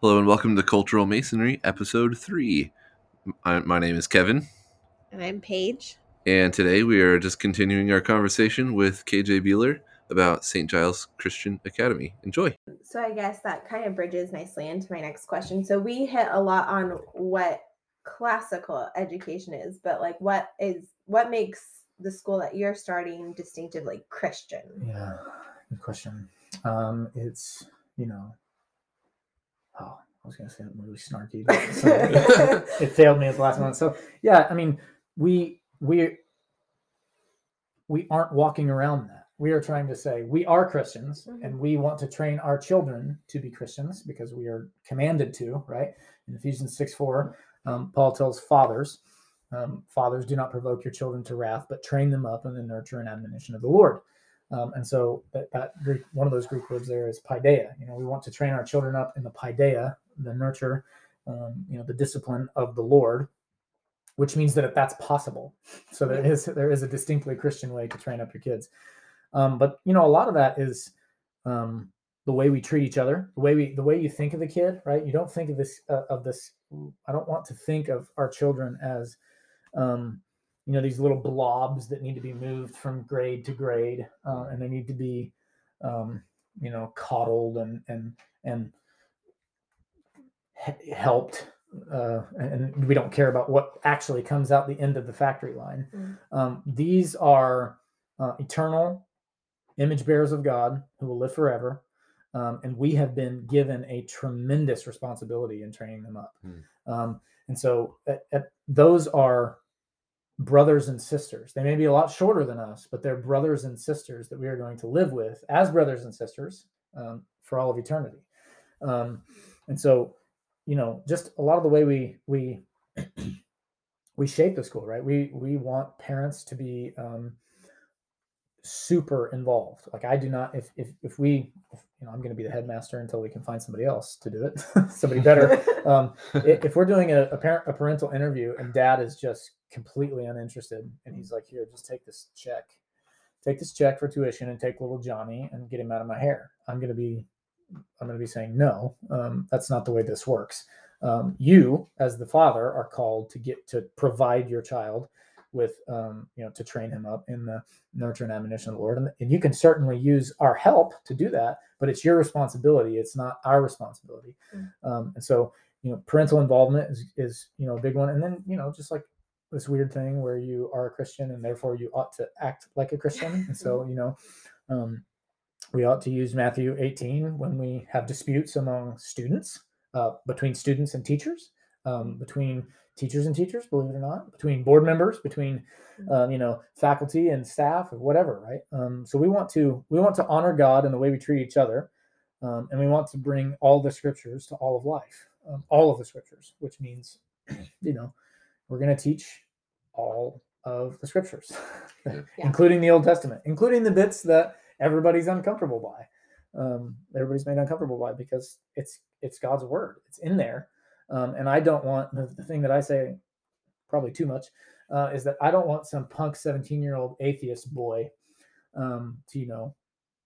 Hello and welcome to Cultural Masonry, Episode 3. I, my name is Kevin, And I'm Paige. and today we are just continuing our conversation with KJ Bueller about St. Giles Christian Academy. Enjoy. So I guess that kind of bridges nicely into my next question. So we hit a lot on what classical education is, but like what is what makes the school that you're starting distinctively Christian? Yeah, good question. Um, it's you know, oh, I was gonna say something really snarky, but so- it failed me at the last moment. So yeah, I mean, we we we aren't walking around that. We are trying to say we are Christians Mhm. and we want to train our children to be Christians because we are commanded to, right? In Ephesians 6 4, um, Paul tells fathers, um, fathers, do not provoke your children to wrath, but train them up in the nurture and admonition of the Lord. Um, and so that, that Greek, one of those Greek words there is paideia. You know, we want to train our children up in the paideia, the nurture, um, you know, the discipline of the Lord, which means that if that's possible. So there is there is a distinctly Christian way to train up your kids. Um, but you know, a lot of that is um, the way we treat each other, the way we the way you think of the kid, right? You don't think of this uh, of this. I don't want to think of our children as um, you know these little blobs that need to be moved from grade to grade, uh, and they need to be um, you know coddled and and and he- helped uh, and we don't care about what actually comes out the end of the factory line. Mm. Um, these are uh, eternal image bearers of God who will live forever. Um, and we have been given a tremendous responsibility in training them up. Mm. Um, and so at, at- those are brothers and sisters. They may be a lot shorter than us, but they're brothers and sisters that we are going to live with as brothers and sisters um, for all of eternity. Um, and so, you know, just a lot of the way we we we shape the school, right? We we want parents to be um, super involved. Like I do not. If if if we, if, you know, I'm going to be the headmaster until we can find somebody else to do it, somebody better um, i- if we're doing a, a parent a parental interview and dad is just completely uninterested. And he's like here just take this check. Take this check for tuition and take little johnny and get him out of my hair. I'm going to be i'm going to be saying no um, that's not the way this works. Um, you as the father are called to get to provide your child with um, you know to train him up in the nurture and admonition of the lord. And, and you can certainly use our help to do that but it's your responsibility. It's not our responsibility. Mm. um, and so you know parental involvement is is you know a big one. And then you know just like this weird thing where you are a christian and therefore you ought to act like a christian. And so you know um, we ought to use matthew 18 when we have disputes among students uh, between students and teachers um, between teachers and teachers believe it or not between board members between um, you know faculty and staff or whatever right? Um, so we want to we want to honor god in the way we treat each other um, and we want to bring all the scriptures to all of life um, all of the scriptures which means you know we're going to teach all of the scriptures Yeah. Yeah. including the old testament including the bits that everybody's uncomfortable by um, everybody's made uncomfortable by because it's it's god's word it's in there um, and i don't want the, the thing that i say probably too much uh, is that i don't want some punk 17 year old atheist boy um, to you know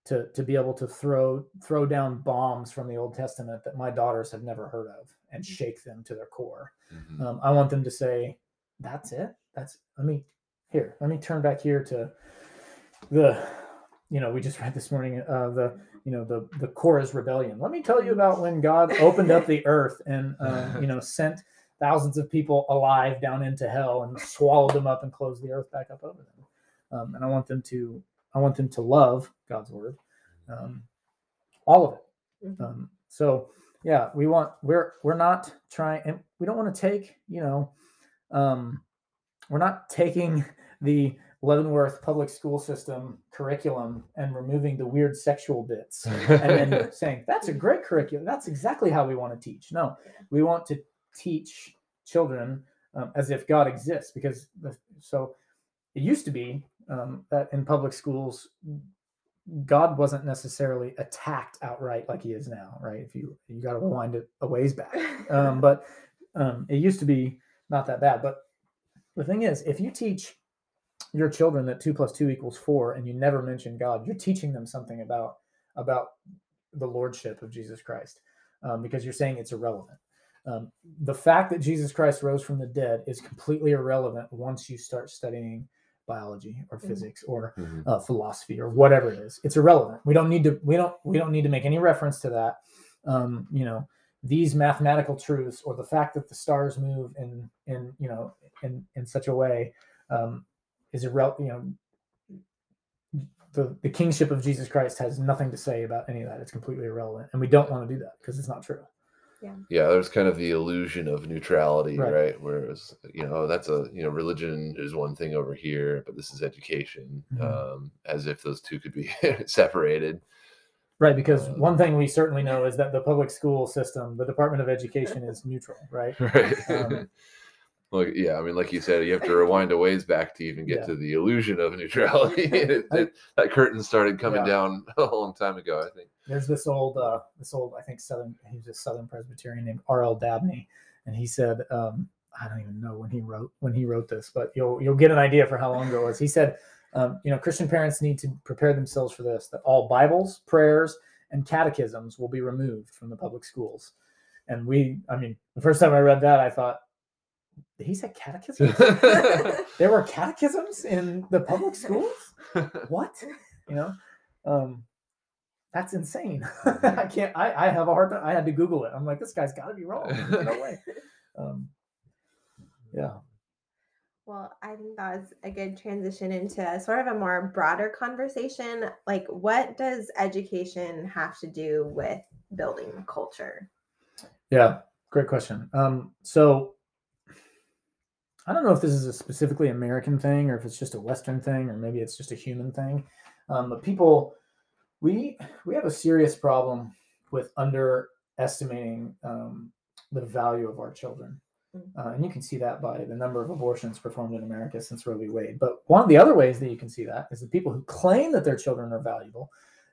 to to be able to throw throw down bombs from the Old Testament that my daughters have never heard of and shake them to their core. Mhm. Um, I want them to say, "That's it. That's let me here. Let me turn back here to the you know we just read this morning uh, the you know the the Korah's rebellion. Let me tell you about when God opened up the earth and um, you know sent thousands of people alive down into hell and swallowed them up and closed the earth back up over them. Um, and I want them to I want them to love God's word, um, all of it. Mhm. Um, so yeah, we want we're we're not trying and we don't want to take you know um, we're not taking the Leavenworth public school system curriculum and removing the weird sexual bits and then saying that's a great curriculum. That's exactly how we want to teach. No, we want to teach children um, as if God exists because the, so it used to be um, that in public schools God wasn't necessarily attacked outright like he is now, right? If you you got to rewind it a ways back, um, but um, it used to be not that bad. But the thing is, if you teach your children that two plus two equals four, and you never mention God, you're teaching them something about about the lordship of Jesus Christ. um, because you're saying it's irrelevant. Um, the fact that Jesus Christ rose from the dead is completely irrelevant once you start studying biology or Mhm. physics or Mhm. uh, philosophy or whatever it is. It's irrelevant. We don't need to. We don't. We don't need to make any reference to that. Um, you know, these mathematical truths or the fact that the stars move in in you know in in such a way um, is irrelevant. You know, the the kingship of Jesus Christ has nothing to say about any of that. It's completely irrelevant, and we don't want to do that because it's not true. Yeah, there's kind of the illusion of neutrality, Right. right? Whereas, you know, that's a, you know, religion is one thing over here, but this is education, Mhm. um, as if those two could be separated. Right, because Uh, one thing we certainly know is that the public school system, the Department of Education, is neutral, right? Right. Um, well, yeah, I mean, like you said, you have to rewind a ways back to even get Yeah. to the illusion of neutrality. It- it- that curtain started coming Yeah. down a long time ago, I think. there's this old uh this old i think southern he was a southern presbyterian named rl dabney and he said um i don't even know when he wrote when he wrote this but you'll you'll get an idea for how long ago it was he said um, you know christian parents need to prepare themselves for this that all bibles prayers and catechisms will be removed from the public schools and we i mean the first time i read that i thought did he say catechisms? There were catechisms in the public schools? What? You know? Um that's insane. I can't I, I have a hard time i had to google it. I'm like this guy's got to be wrong. No way. Um yeah. Well, I think that was a good transition into sort of a more broader conversation. Like, what does education have to do with building culture? yeah great question. Um so i don't know if this is a specifically american thing or if it's just a western thing or maybe it's just a human thing um, but people we we have a serious problem with underestimating um, the value of our children Mm. Uh, and you can see that by the number of abortions performed in America since Roe v. Wade. But one of the other ways that you can see that is the people who claim that their children are valuable,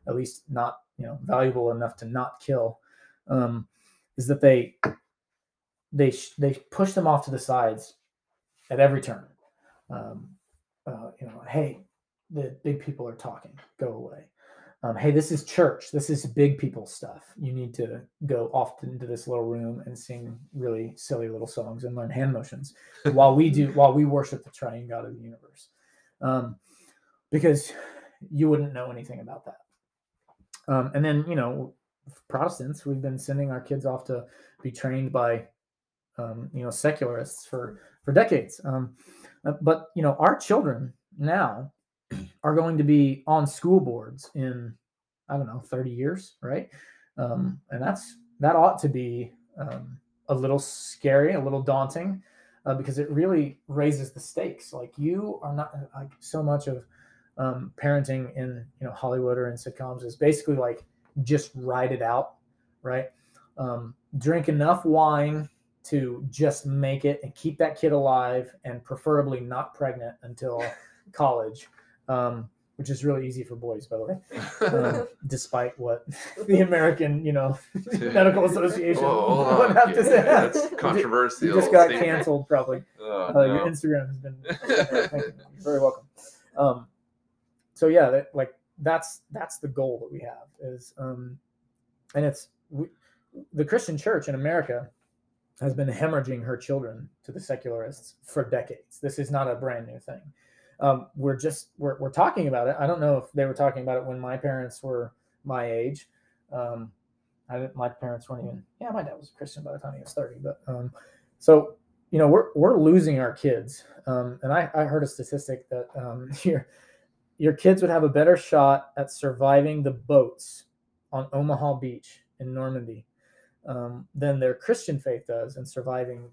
at least not you know valuable enough to not kill, um, is that they they sh- they push them off to the sides at every turn. Um, uh, you know, hey, the big people are talking. Go away. Um, hey, this is church. This is big people stuff. You need to go off into this little room and sing really silly little songs and learn hand motions while we do while we worship the triune God of the universe. Um, because you wouldn't know anything about that. Um, and then you know, Protestants, we've been sending our kids off to be trained by um, you know secularists for for decades. Um, uh, but you know, our children now are going to be on school boards in I don't know 30 years, right? Um, and that's that ought to be um, a little scary, a little daunting, uh, because it really raises the stakes. Like you are not like so much of um, parenting in you know Hollywood or in sitcoms is basically like just ride it out, right? Um, drink enough wine to just make it and keep that kid alive, and preferably not pregnant until college, um, which is really easy for boys, by the way um, despite what the American, you know, medical association hold would have to say. That's controversial. You just got statement. canceled, probably. Oh, Uh, Your. Instagram has been. You. Very welcome. Um, so yeah, that, like that's that's the goal that we have is, um, and it's we, the Christian Church in America has been hemorrhaging her children to the secularists for decades. This is not a brand new thing. Um, we're just we're, we're talking about it. I don't know if they were talking about it when my parents were my age. Um, I didn't, my parents weren't even. Yeah, my dad was a Christian by the time he was thirty. But um, so you know we're we're losing our kids. Um, and I, I heard a statistic that um, your your kids would have a better shot at surviving the boats on Omaha Beach in Normandy um, than their Christian faith does in surviving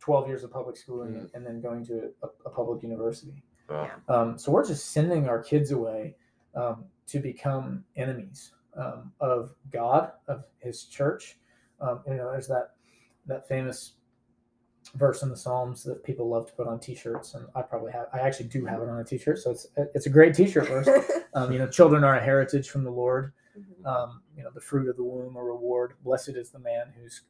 12 years of public schooling and, and then going to a, a public university. Wow. Um, so we're just sending our kids away um, to become enemies um, of God, of His church. Um, you know, there's that that famous verse in the Psalms that people love to put on T-shirts, and I probably have. I actually do have it on a T-shirt, so it's it's a great T-shirt verse. Um, you know, children are a heritage from the Lord. Mhm. Um, you know, the fruit of the womb a reward. Blessed is the man who's.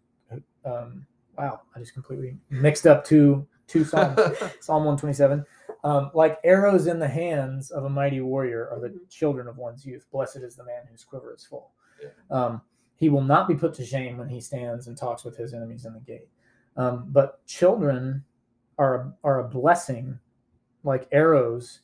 Um, wow, I just completely mixed up two two psalms. Psalm 127. Um, like arrows in the hands of a mighty warrior are the Mhm. children of one's youth. Blessed is the man whose quiver is full. Um, he will not be put to shame when he stands and talks with his enemies in the gate. Um, but children are a, are a blessing, like arrows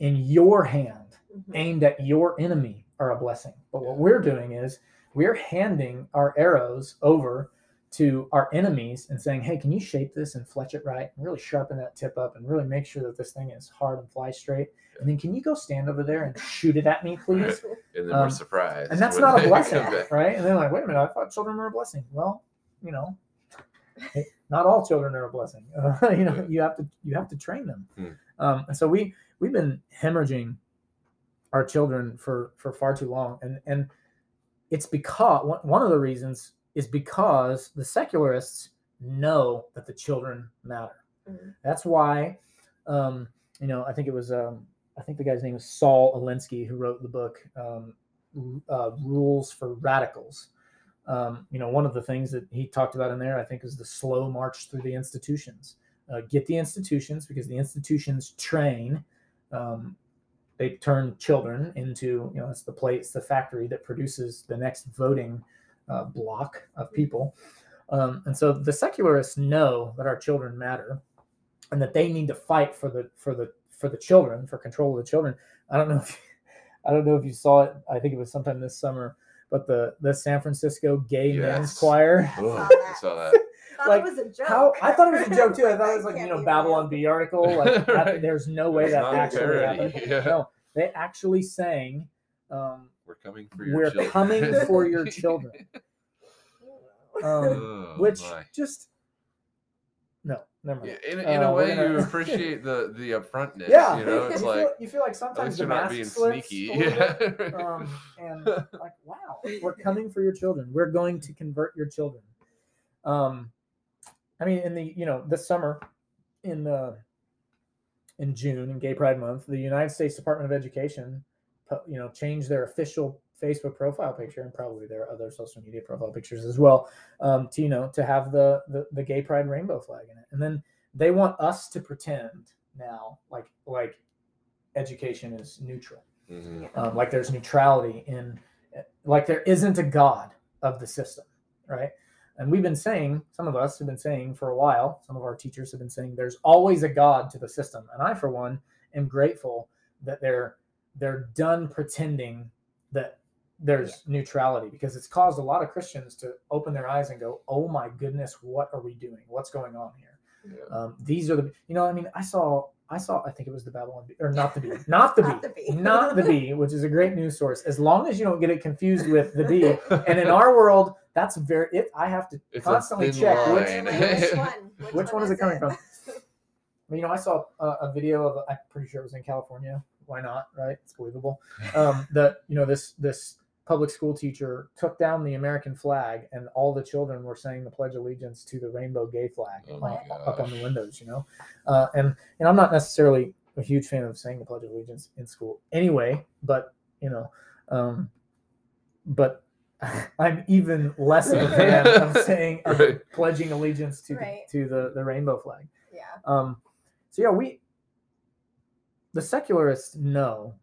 in your hand, Mhm. aimed at your enemy, are a blessing. But what we're doing is we're handing our arrows over to our enemies and saying, "Hey, can you shape this and fletch it right, and really sharpen that tip up, and really make sure that this thing is hard and flies straight? And then can you go stand over there and shoot it at me, please?" And then Um, we're surprised. and that's not a blessing, right? And they're like, wait a minute, I thought children were a blessing. Well, you know, not all children are a blessing. Uh, you know, you have to you have to train them. Hmm. Um, and so we we've been hemorrhaging our children for for far too long, and and it's because one- of the reasons is because the secularists know that the children matter. Mhm. That's why, um, you know, I think it was, um, I think the guy's name is Saul Alinsky who wrote the book um, uh, Rules for Radicals. Um, you know, one of the things that he talked about in there, I think, is the slow march through the institutions. Uh, get the institutions because the institutions train. Um, they turn children into, you know, it's the place, the factory that produces the next voting uh, block of people. Um, and so the secularists know that our children matter and that they need to fight for the for the for the children for control of the children. I don't know if i don't know if you saw it. I think it was sometime this summer but the the san francisco gay men's choir. Oh, saw I saw that. Thought like, it was a joke. how i thought it was a joke too i thought it was like you know babylon bee article like that- there's no way It's that actually parody, happened yeah. no they actually sang um, We're coming for your children. we're children. coming for your children um, Oh, which my. just no never mind Yeah, in, in a Uh, we're way, gonna- you appreciate the the upfrontness. yeah you know, it's you like feel, you feel like at sometimes least you're not being sneaky. a bit. Yeah. um, and like wow we're coming for your children we're going to convert your children um i mean in the you know this summer in the in june in gay pride month the united states department of education you know changed their official facebook profile picture and probably their other social media profile pictures as well um, to you know to have the, the the gay pride rainbow flag in it. And then they want us to pretend now like like education is neutral. Mhm. um, like there's neutrality in like there isn't a god of the system right and we've been saying some of us have been saying for a while some of our teachers have been saying there's always a god to the system. And i for one am grateful that they're they're done pretending that there's neutrality because it's caused a lot of christians to open their eyes and go oh my goodness what are we doing? What's going on here? Yeah. um, these are the you know i mean i saw i saw i think it was the babylon bee or not the bee not the Not bee the bee. not the bee which is a great news source as long as you don't get it confused with the bee and in our world that's very it i have to It's constantly check which, line. Which one? which one is it coming from? it? you know i saw a, a video of i'm pretty sure it was in california why not right it's believable um, that you know this this public school teacher took down the american flag and all the children were saying the pledge of allegiance to the rainbow gay flag Oh uh, up on the windows you know uh, and and i'm not necessarily a huge fan of saying the pledge of allegiance in school anyway but you know um, but i'm even less of a fan of saying of Right. pledging allegiance to Right. the, to the the rainbow flag Yeah. um, so yeah, we the secularists know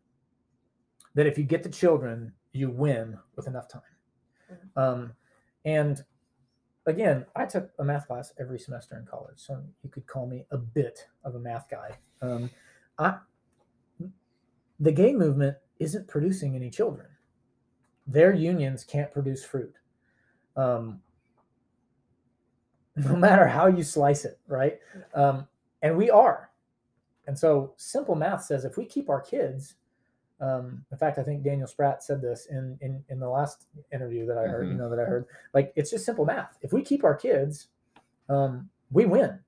that if you get the children, you win with enough time. Um, and again, I took a math class every semester in college, so you could call me a bit of a math guy. Um, I the gay movement isn't producing any children. Their unions can't produce fruit. Um, no matter how you slice it, right? Um, and we are. And so simple math says if we keep our kids, um, in fact, I think Daniel Spratt said this in, in, in the last interview that I heard, you Mhm. know, that I heard, like, it's just simple math. If we keep our kids, um, we win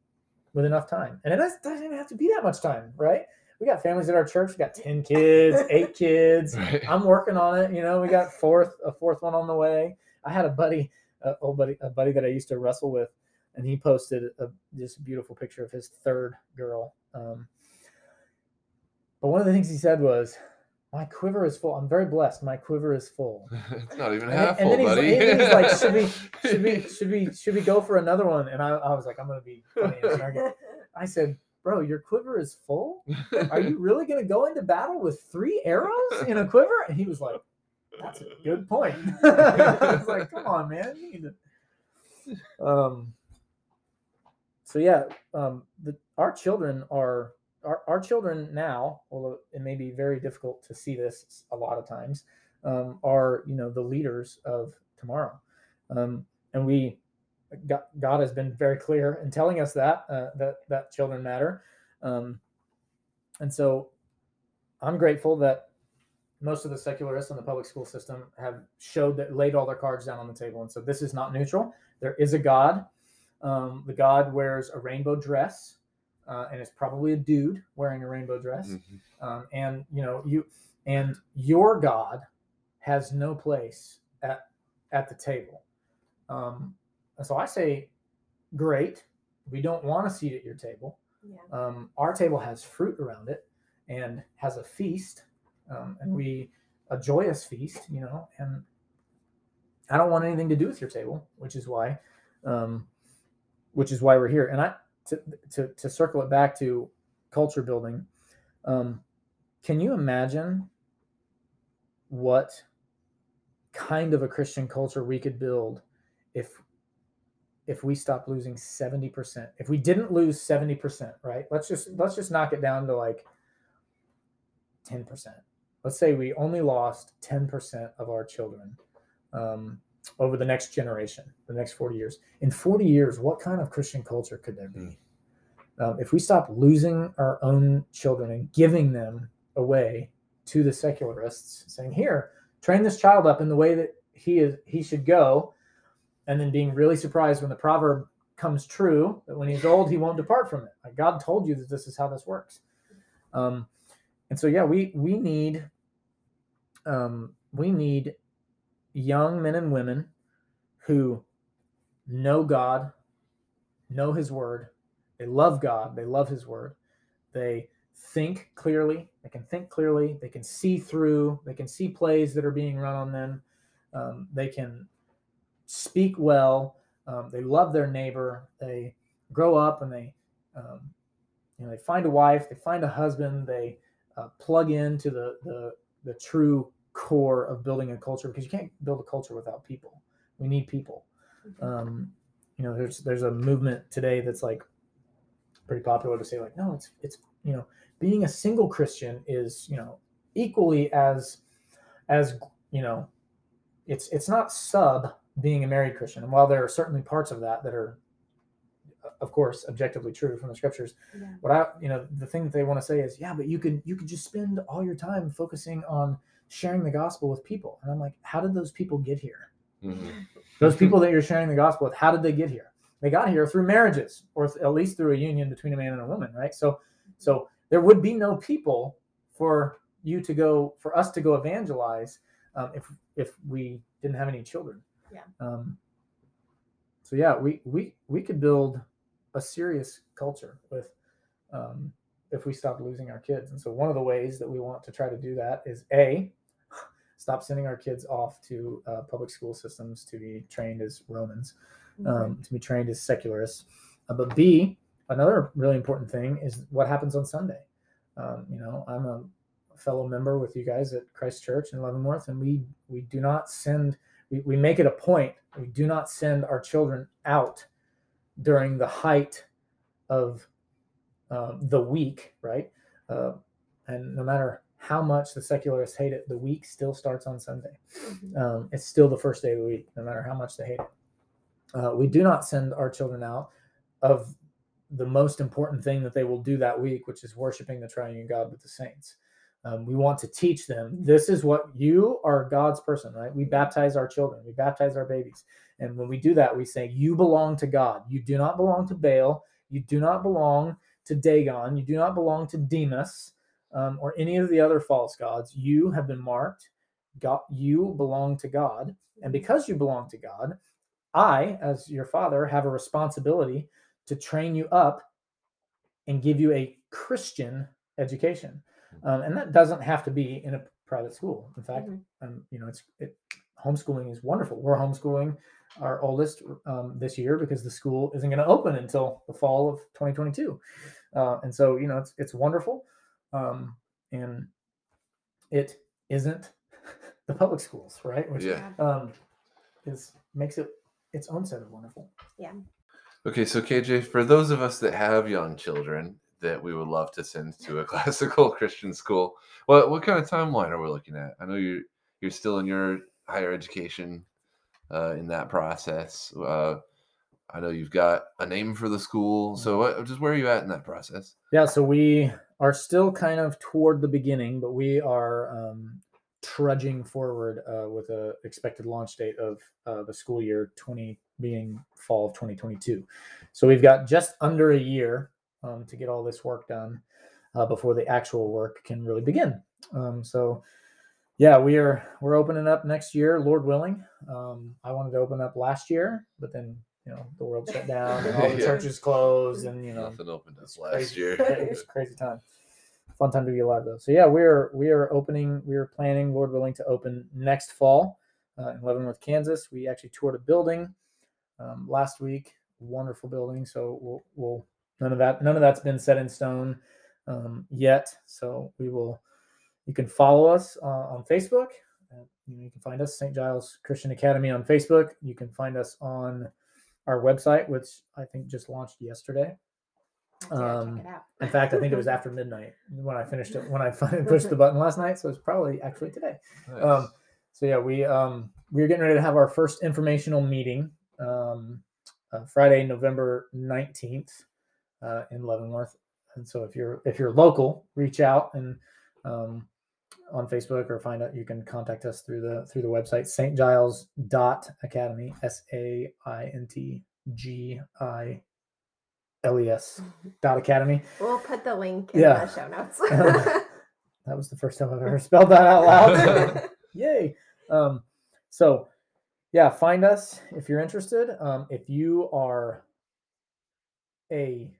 with enough time. And it does- doesn't even have to be that much time, right? We got families at our church. We got 10 kids, eight kids. Right. I'm working on it. You know, we got fourth, a fourth one on the way. I had a buddy, a old buddy, a buddy that I used to wrestle with, and he posted a just beautiful picture of his third girl. Um, but one of the things he said was, "My quiver is full. I'm very blessed. My quiver is full." it's not even And then- half and full, then he's- buddy. and then he's like, "Should we- Should we? Should we? Should we go for another one? And I, I was like, "I'm gonna be funny and snarky." I said, "Bro, your quiver is full. Are you really gonna go into battle with three arrows in a quiver?" And he was like, That's a good point. it's like, come on, man. You need to... Um. So yeah, um, the, our children are our, our children now, although it may be very difficult to see this a lot of times, um, are you know the leaders of tomorrow, um, and we God, God has been very clear in telling us that uh, that that children matter, um, and so I'm grateful that most of the secularists in the public school system have showed that laid all their cards down on the table and said this is not neutral. There is a God. Um, the God wears a rainbow dress, uh, and it's probably a dude wearing a rainbow dress. Mhm. Um, and you know you and your God has no place at at the table. Um, and so I say, great. We don't want a seat at your table. Yeah. Um, our table has fruit around it and has a feast, um, and we a joyous feast, you know. And I don't want anything to do with your table, which is why, um, which is why we're here. And I to to to circle it back to culture building. Um, can you imagine what kind of a Christian culture we could build if if we stopped losing 70%? If we didn't lose 70%, right? Let's just let's just knock it down to like 10%. Let's say we only lost 10% of our children um, over the next generation, the next 40 years. In 40 years, what kind of Christian culture could there be? Um, if we stop losing our own children and giving them away to the secularists, saying, "Here, train this child up in the way that he is he should go," and then being really surprised when the proverb comes true that when he's old he won't depart from it. Like God told you that this is how this works. Um, and so yeah, we we need um, we need young men and women who know God, know His Word, they love God, they love His Word, they think clearly, they can think clearly, they can see through, they can see plays that are being run on them, um, they can speak well, um, they love their neighbor, they grow up and they, um, you know, they find a wife, they find a husband, they uh, plug into the, the the true core of building a culture because you can't build a culture without people. We need people. Mhm. Um, you know, there's there's a movement today that's like pretty popular to say like, no, it's it's you know, being a single Christian is you know equally as as you know, it's it's not sub being a married Christian. And while there are certainly parts of that that are of course objectively true from the scriptures Yeah. what I, you know, the thing that they want to say is, yeah, but you could you could just spend all your time focusing on sharing the gospel with people. And I'm like, how did those people get here? Mhm. Those people that you're sharing the gospel with, how did they get here? They got here through marriages, or th- at least through a union between a man and a woman, right? So, so there would be no people for you to go, for us to go evangelize, um, if if we didn't have any children. Yeah. Um, so yeah, we we we could build a serious culture with um, if we stop losing our kids. And so one of the ways that we want to try to do that is a stop sending our kids off to uh, public school systems to be trained as Romans, um, to be trained as secularists. Uh, but b another really important thing is what happens on Sunday. Um, you know, I'm a fellow member with you guys at Christ Church in Leavenworth, and we we do not send we, we make it a point we do not send our children out during the height of um, the week, right? Uh, and no matter how much the secularists hate it, the week still starts on Sunday. Mhm. Um, it's still the first day of the week, no matter how much they hate it. Uh, we do not send our children out of the most important thing that they will do that week, which is worshiping the triune God with the saints. Um, we want to teach them this is what you are God's person, right? We baptize our children, we baptize our babies. And when we do that, we say, You belong to God. You do not belong to Baal. You do not belong to Dagon. You do not belong to Demas um, or any of the other false gods. You have been marked. God, you belong to God. And because you belong to God, I, as your father, have a responsibility to train you up and give you a Christian education. Um, and that doesn't have to be in a private school. In fact, Mhm. um, you know, it's it, homeschooling is wonderful. We're homeschooling our oldest um, this year because the school isn't going to open until the fall of 2022, uh, and so you know it's it's wonderful, um, and it isn't the public schools, right? Which Yeah. um, is makes it its own set of wonderful. Yeah. Okay, so KJ, for those of us that have young children that we would love to send to a classical Christian school, what what kind of timeline are we looking at? I know you're you're still in your higher education uh, in that process. Uh, I know you've got a name for the school, so what, just where are you at in that process? Yeah, so we are still kind of toward the beginning, but we are um, trudging forward uh, with a expected launch date of uh, the school year 20 being fall of 2022. So we've got just under a year um, to get all this work done uh, before the actual work can really begin. Um, so yeah, we are we're opening up next year, Lord willing. Um, I wanted to open up last year, but then you know the world shut down and all the Yeah. churches closed, and you know Nothing opened up last crazy. year. it was a crazy time. Fun time to be alive though. So yeah, we're we are opening. We are planning, Lord willing, to open next fall uh, in Leavenworth, Kansas. We actually toured a building um, last week. Wonderful building. So we'll we'll none of that none of that's been set in stone um, yet. So we will. You can follow us uh, on Facebook. Uh, you, know, you can find us St. Giles Christian Academy on Facebook. You can find us on our website, which I think just launched yesterday. Um, check it out. In fact, I think it was after midnight when I finished it. When I finally pushed the button last night, so it's probably actually today. Nice. Um, so yeah, we um, we're getting ready to have our first informational meeting um, uh, Friday, November nineteenth, uh, in Leavenworth. And so if you're if you're local, reach out and um, on Facebook or find out. You can contact us through the through the website St. Giles dot Academy S A I N T G I L E S dot Academy. We'll put the link in Yeah. the show notes. That was the first time I've ever spelled that out loud. Yay. Um, so yeah, find us if you're interested. Um, if you are a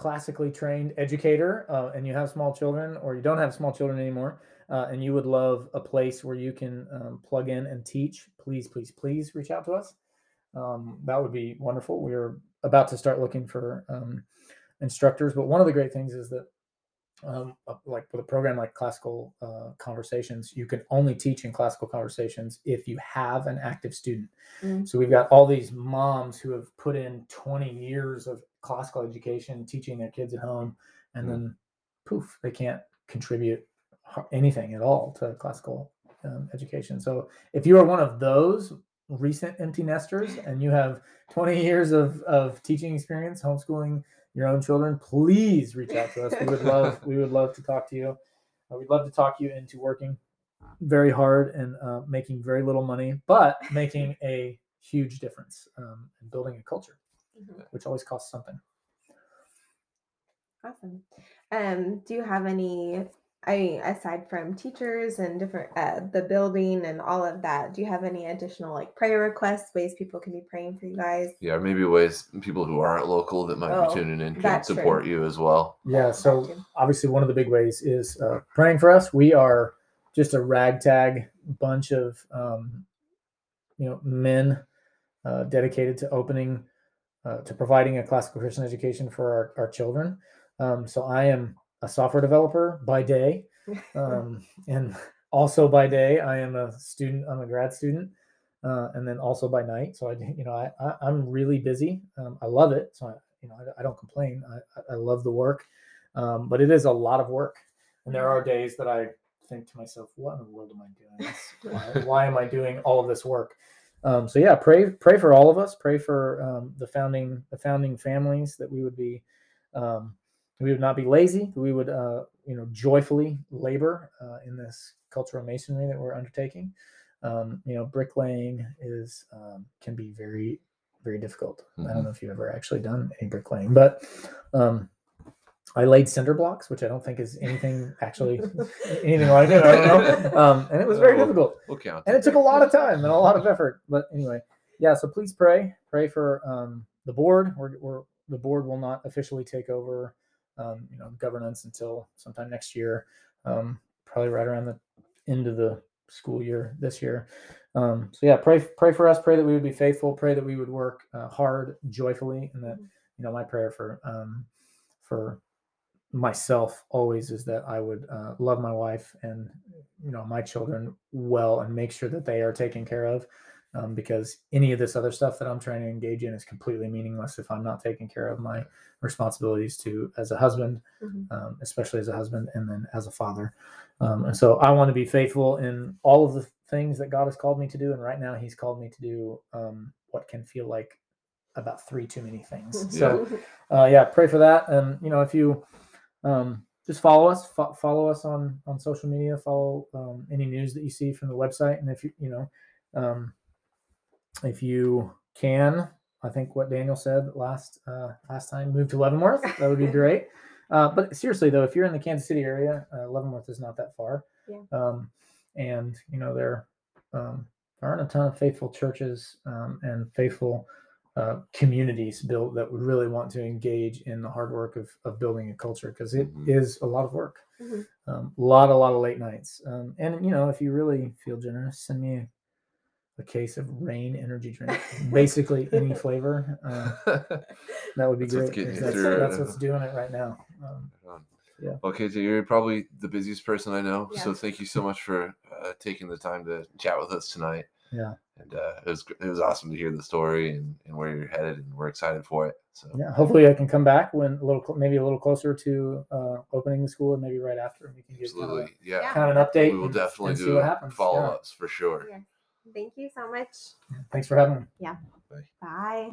classically trained educator uh, and you have small children or you don't have small children anymore uh, and you would love a place where you can um, plug in and teach please please please reach out to us. Um, that would be wonderful. We're about to start looking for um, instructors but one of the great things is that um, uh, like with a program like classical uh, conversations you can only teach in classical conversations if you have an active student Mm. so we've got all these moms who have put in 20 years of classical education teaching their kids at home and Mm. then poof they can't contribute anything at all to classical um, education so if you are one of those recent empty nesters and you have 20 years of, of teaching experience homeschooling your own children please reach out to us we would love we would love to talk to you uh, we'd love to talk you into working very hard and uh, making very little money but making a huge difference um, and building a culture Mhm. which always costs something Awesome. Um, do you have any? I mean, aside from teachers and different uh, the building and all of that, do you have any additional like prayer requests, ways people can be praying for you guys? yeah, or maybe ways people who aren't local that might Oh, be tuning in can that's true. support you as well. yeah so obviously one of the big ways is uh, praying for us we are just a ragtag bunch of um, you know men uh, dedicated to opening uh, to providing a classical christian education for our, our children um, so i am a software developer by day um, and also by day i am a student i'm a grad student uh, and then also by night. So i you know i, I i'm really busy. Um, i love it. So i you know i, I don't complain. I, I- I love the work. Um, but it is a lot of work. And there are days that i think to myself what in the world am i doing? Why, why am i doing all of this work? Um, so yeah pray pray for all of us. Pray for um, the founding the founding families that we would be um, we would not be lazy we would uh, you know joyfully labor uh, in this cultural masonry that we're undertaking um, you know bricklaying is um, can be very very difficult i Mhm. don't know if you've ever actually done any bricklaying but um, i laid cinder blocks which i don't think is anything actually anything like it i don't know um, and it was very Oh. difficult We'll count. and it took a lot of time and a lot of effort but anyway yeah so please pray pray for um, the board we're, we're the board will not officially take over um, you know governance until sometime next year um, probably right around the end of the school year this year. Um, so yeah pray pray for us pray that we would be faithful pray that we would work uh, hard joyfully and that you know my prayer for um, for myself always is that I would uh, love my wife and you know my children well and make sure that they are taken care of um, because any of this other stuff that I'm trying to engage in is completely meaningless if I'm not taking care of my responsibilities to as a husband, Mhm. um, especially as a husband and then as a father. Um, and so I want to be faithful in all of the things that God has called me to do. And right now, He's called me to do um, what can feel like about three too many things. So uh, yeah, pray for that. And you know, if you um, just follow us, fo- follow us on on social media, follow um, any news that you see from the website, and if you you know, um, if you can, I think what Daniel said last uh, last time, move to Leavenworth. That would be great. Uh, but seriously though, if you're in the Kansas City area, uh, Leavenworth is not that far. Yeah. Um, and you know there um, aren't a ton of faithful churches um, and faithful uh, communities built that would really want to engage in the hard work of, of building a culture because it is Mhm. a lot of work Mhm. um, a lot a lot of late nights um, and you know if you really feel generous send me a, a case of Reign energy drink basically any flavor uh, that would be That's great getting 'cause that's, through that's what's doing it right now um, Yeah. Okay, so you're probably the busiest person I know. So thank you so much for uh, taking the time to chat with us tonight. Yeah. And uh, it was it was awesome to hear the story and, and where you're headed, and we're excited for it. So yeah hopefully i can come back when a little maybe a little closer to uh, opening the school and maybe right after and we can get kind of, absolutely, yeah. Yeah. kind of an update We will and- definitely and see do what happens follow Yeah. ups for sure. Yes. Thank you so much. thanks for having me Yeah. Bye. Bye.